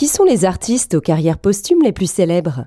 Qui sont les artistes aux carrières posthumes les plus célèbres?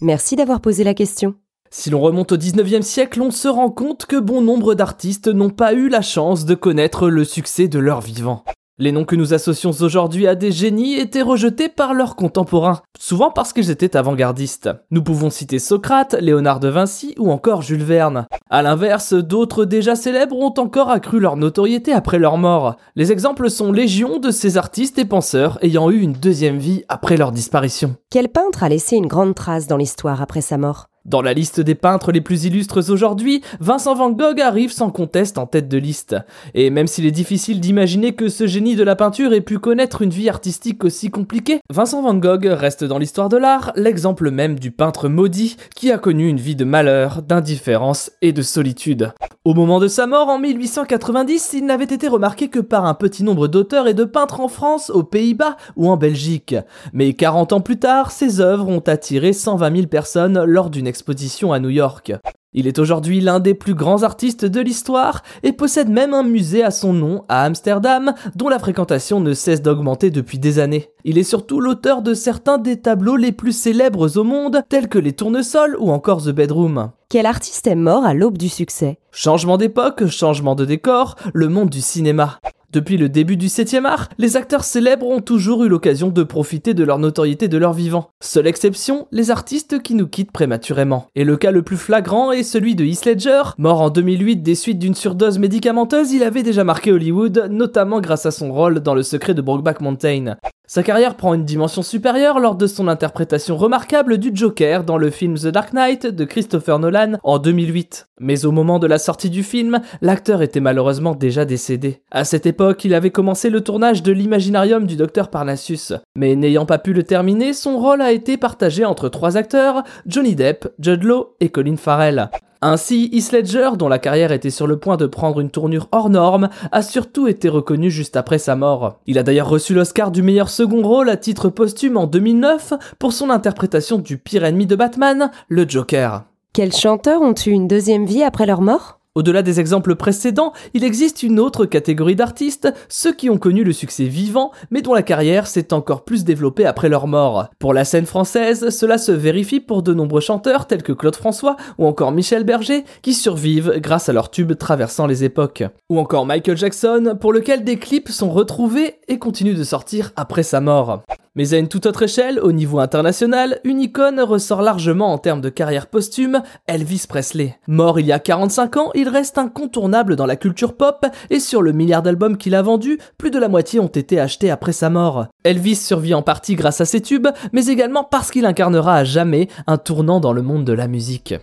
Merci d'avoir posé la question. Si l'on remonte au 19e siècle, on se rend compte que bon nombre d'artistes n'ont pas eu la chance de connaître le succès de leur vivant. Les noms que nous associons aujourd'hui à des génies étaient rejetés par leurs contemporains, souvent parce qu'ils étaient avant-gardistes. Nous pouvons citer Socrate, Léonard de Vinci ou encore Jules Verne. A l'inverse, d'autres déjà célèbres ont encore accru leur notoriété après leur mort. Les exemples sont légion de ces artistes et penseurs ayant eu une deuxième vie après leur disparition. Quel peintre a laissé une grande trace dans l'histoire après sa mort? Dans la liste des peintres les plus illustres aujourd'hui, Vincent van Gogh arrive sans conteste en tête de liste. Et même s'il est difficile d'imaginer que ce génie de la peinture ait pu connaître une vie artistique aussi compliquée, Vincent van Gogh reste dans l'histoire de l'art l'exemple même du peintre maudit qui a connu une vie de malheur, d'indifférence et de solitude. Au moment de sa mort en 1890, il n'avait été remarqué que par un petit nombre d'auteurs et de peintres en France, aux Pays-Bas ou en Belgique. Mais 40 ans plus tard, ses œuvres ont attiré 120 000 personnes lors d'une exposition à New York. Il est aujourd'hui l'un des plus grands artistes de l'histoire et possède même un musée à son nom à Amsterdam dont la fréquentation ne cesse d'augmenter depuis des années. Il est surtout l'auteur de certains des tableaux les plus célèbres au monde tels que les tournesols ou encore The Bedroom. Quel artiste est mort à l'aube du succès? Changement d'époque, changement de décor, le monde du cinéma. Depuis le début du 7e art, les acteurs célèbres ont toujours eu l'occasion de profiter de leur notoriété de leur vivant. Seule exception, les artistes qui nous quittent prématurément. Et le cas le plus flagrant est celui de Heath Ledger. Mort en 2008 des suites d'une surdose médicamenteuse, il avait déjà marqué Hollywood, notamment grâce à son rôle dans Le secret de Brokeback Mountain. Sa carrière prend une dimension supérieure lors de son interprétation remarquable du Joker dans le film The Dark Knight de Christopher Nolan en 2008. Mais au moment de la sortie du film, l'acteur était malheureusement déjà décédé. À cette époque, il avait commencé le tournage de l'Imaginarium du Docteur Parnassus. Mais n'ayant pas pu le terminer, son rôle a été partagé entre trois acteurs, Johnny Depp, Judd Law et Colin Farrell. Ainsi, Heath Ledger, dont la carrière était sur le point de prendre une tournure hors norme, a surtout été reconnu juste après sa mort. Il a d'ailleurs reçu l'Oscar du meilleur second rôle à titre posthume en 2009 pour son interprétation du pire ennemi de Batman, le Joker. Quels chanteurs ont eu une deuxième vie après leur mort? Au-delà des exemples précédents, il existe une autre catégorie d'artistes, ceux qui ont connu le succès vivant, mais dont la carrière s'est encore plus développée après leur mort. Pour la scène française, cela se vérifie pour de nombreux chanteurs tels que Claude François ou encore Michel Berger, qui survivent grâce à leurs tubes traversant les époques. Ou encore Michael Jackson, pour lequel des clips sont retrouvés et continuent de sortir après sa mort. Mais à une toute autre échelle, au niveau international, une icône ressort largement en termes de carrière posthume, Elvis Presley. Mort il y a 45 ans, il reste incontournable dans la culture pop, et sur le milliard d'albums qu'il a vendus, plus de la moitié ont été achetés après sa mort. Elvis survit en partie grâce à ses tubes, mais également parce qu'il incarnera à jamais un tournant dans le monde de la musique.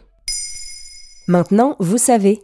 Maintenant, vous savez.